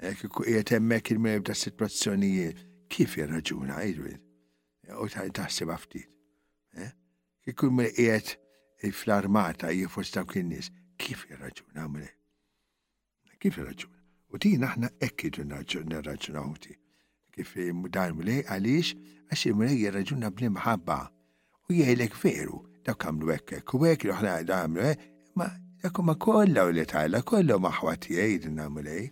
Kieku qiegħed hemmhekk il-merb ta' sitt prozzjonijiet, kif jirraġuna, irrid? U taħsibha ftit. Eh? Kieku qiegħed fl-armata jifus ta' kien nies, kif jirraġuna għamre? Kif jirraġuna? U ti aħna ekkidu nirraġuna uti. Kif dar mlej għaliex għax il-mlej jirraġuna bl-imħabba. U jgħidlek veru, dak għamlu hekk hekk u hekk l-oħra għamlu hekk, ma dak huma kollha u li talla, kollha huma ħwa tiegħi din mlej.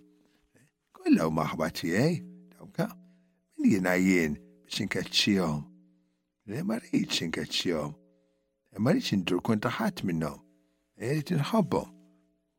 Kollha huma ħwa tiegħi, dawka. Min jiena jien biex inkeċċihom. Le ma rridx inkeċċihom. Ma rridx indur kontra ħadd minnhom. Irid inħobbhom.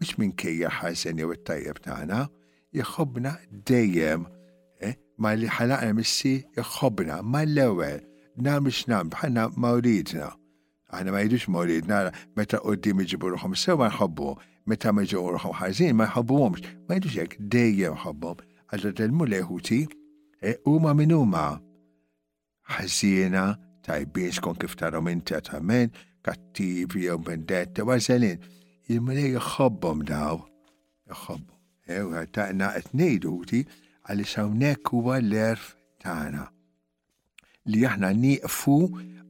Mhux minkejja ħażen jew it-tajjeb tagħna, jħobbna dejjem eh, ma li ħalaqna missi jħobbna ma l-ewwel nagħmlu x'nagħmlu ħanna ma' uridna. Aħna ma jidux ma' uridna meta qudiem iġibu ruħhom sewa nħobbu, meta ma ġew ruħhom ħażin ma jħobbuhomx, ma jidux hekk dejjem ħobbhom. Għaġa del-mulej ħuti, eh, huma min huma. ħażiena, tajbin skont kif tarhom inti għatamen, kattivi jew bendetti, ważelin. Il-mulej jħobbhom daw, jħobbhom. Ew, taqna qed ngħidu ti għaliex hawnhekk huwa l-erf tagħna li aħna nieqfu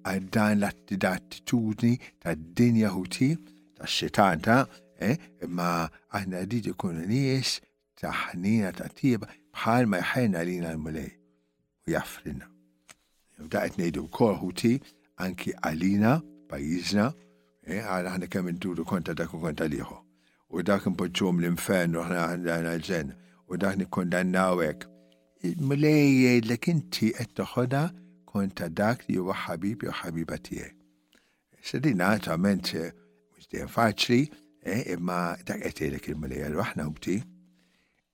għal dan l-attitudni tad-dinja ħuti tax-xitanta, eh, imma aħna rridu ikunu nies ta' ħnina ta' tieba bħal ma jħenna lina l-Mulej u jaffrina. Da qed ngħidu wkoll ħuti anki għalina pajjiżna eh, għal aħna kemm inturu konta dak u konta liħu. U dak impoġġuhom l-infern u aħna għandna ġen u dak nikkondannaw hekk. Mulej jgħidlek inti qed toħodha konta dak li huwa ħabib jew ħabiba tiegħek. Sedina, attualment, mux dejjem faċli, eh, imma dak għetilek il-mulej għallu aħna ubti,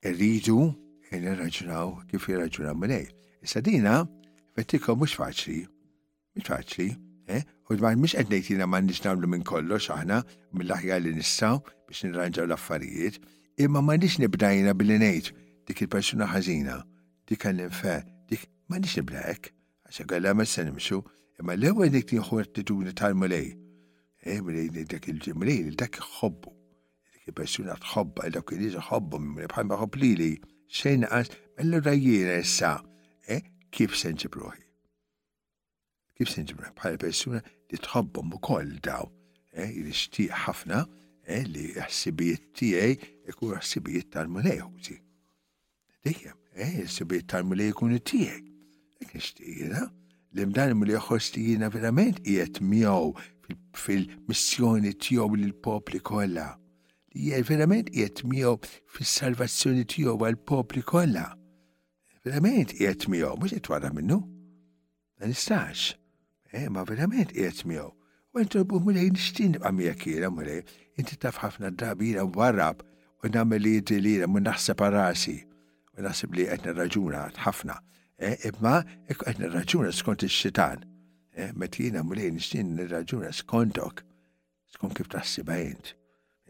rridu nirraġunaw kif jirraġunaw mulej. Sedina, fettikom mux faċli, mux faċli, eh, u dwar mux għednejtina ma nix namlu minn kollox aħna, mill-aħjar li nistaw biex nirranġaw l-affarijiet, imma ma nix nibdajna billi nejt dik il-persuna ħazina, dik għal-infe, dik ma nix nibdajek, Għax għal-għamel se nimxu, imma l-ewwel dik nieħu attitudni tal-Mulej. Eh, Mulej dak il-ġimlej, dak iħobbu. Dik il-persuna tħobba, dak il liġa ħobbu minn bħal ma ħobb lili. Xejn qas, mella rajjina issa, eh, kif se nġib ruħi. Kif se nġib bħal persuna li tħobbhom ukoll daw. Eh, Nixtieq ħafna eh, li ħsibijiet tiegħi ikun ħsibijiet tal-Mulej ħuti. Dejjem, eh, il-sibiet tal-mli jkun it-tiegħek. Ek nixtieqina li mdan li joħos li jiena verament qiegħed miegħu fil-missjoni tiegħu l popli kollha. Li jgħid verament qiegħed miegħu fis-salvazzjoni tiegħu għall-popli kollha. Verament qiegħed miegħu, mhux qed minnu. Ma nistax. Eh, ma verament qiegħed miegħu. U qed torbuh mulej nixtieq nibqa' miegħek jiena mulej. Inti taf ħafna drabi jiena nwarrab u nagħmel li jidri li jiena naħseb għal rasi. U naħseb li qed nirraġuna ħafna. Eh, imma hekk qed nirraġuna skont ix-xitan. Eh, meta jiena mulej nixtieq nirraġuna skontok. Tkun kif taħsibha int.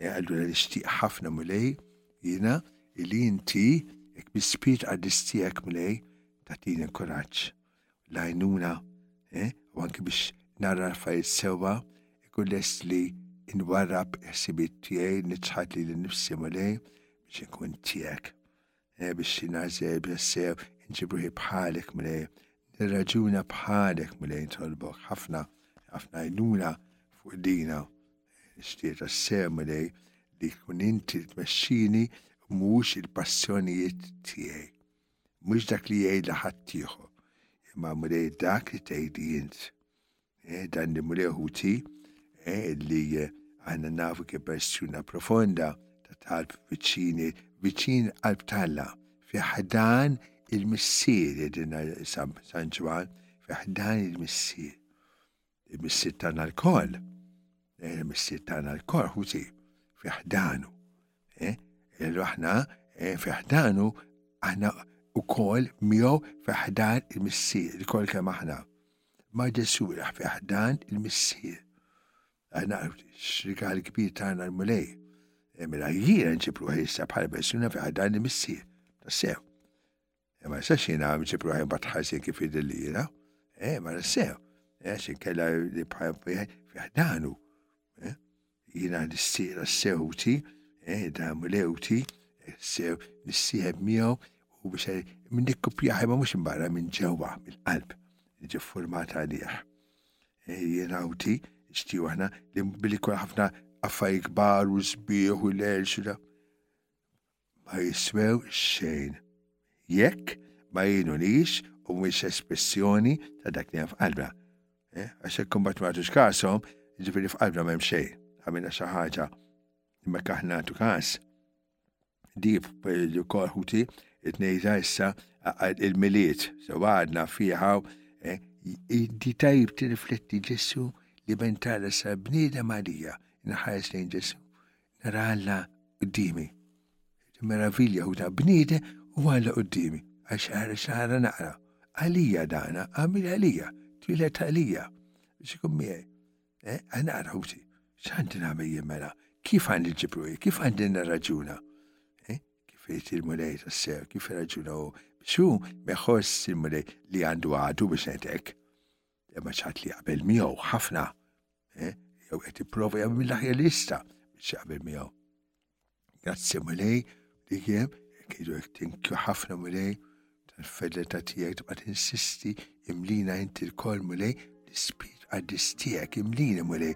E allura nixtieq ħafna mulej jiena li inti jekk bispit qaddis tiegħek mulej tagħtini l-kuraġġ. Lajnuna eh, u anki biex narra l-affarijiet sewwa ikun lest li nwarrab ħsibiet tiegħi nitħat li l-nifsi mulej biex inkun tiegħek. Eh, biex jina zebja sew, nġibruħi bħalek mlej, nirraġuna bħalek mlej tolbok, ħafna, ħafna jnuna fuq dina, xtieta sew mlej, li kun inti tmexxini mhux il-passjonijiet tiegħi. Mhux dak li jgħid li ħaddieħor, imma mlej dak li tgħidi int. Eh, dan li mule ħuti eh, li eh, għanna nafu ke persuna profonda ta' talb viċini, viċin qalb talla, fiħdan il-missir, jedina San Ġwan, fiħdan il-missir. Il-missir tana l-koll, il-missir tana l-koll, ħuti, fiħdanu. Illu aħna fiħdanu, aħna u koll miegħu fiħdan il-missir, il-koll kemm aħna. Ma ġess juraħ fi ħdan il-missier. Għana xrigal kbir tagħna l-mulej. E mela jiena nġibru ħissa bħal persuna fi ħdan il-missier. Tassew. E ma sax jiena nġibru ħin batħazin kif idilli jiena. E ma tassew. E xin kella li bħal fi ħdanu. Jiena nixtieqla s-sewti, eh, ta' Mulewti, sew nissieħeb miegħu u biex nikkupjah imma mhux imbarra minn ġewwa, mill-qalb, li ġie ffurmat għalih. Jiena u ti nixtiequ aħna li billi jkun ħafna affarijiet kbar u sbieħ u l-għerx u da. ma jiswew xejn jekk ma jgħinunix u mhix espressjoni ta' dak li hemm f'qalbna. Eh, għax hekk imbagħad ma nagħtux kasom, ġifieri f'qalbna m'hemm xejn, għamilna xi ħaġa. Imma kaħ nagħtu kas. Dib ukoll ħuti it-tnejża issa il-miliet, so għadna fiħaw, eh, di tajb tirrifletti Ġessu li bentala sa bniedem għalija, naħares lejn Ġessu. Nara Alla quddiemi. Meravilja u ta' bniede u Alla quddiemi. Għax għara xara naqra. Għalija dana, għamil għalija, twilet għalija. Biex ikun miegħi. Eh, għanaqra u ti. X'għandi nagħmel jien mela? Kif għandi ġibru Kif għandi nirraġuna? Eh, kif jgħid il-mulej tassew, kif irraġuna u biex hu meħoss il-mulej li għandu għadu biex ngħidlek. Imma ċat li jaqbel miegħu ħafna, eh, jew qed jipprova jagħmel mill-aħjar li jista' biex jaqbel miegħu. Grazzi mulej, dik hemm, kienu jekk tinkju ħafna mulej, tal-fedelità tiegħek tibqa' tinsisti imlina inti l-kol mulej, l-ispit għaddis tiegħek imlina mulej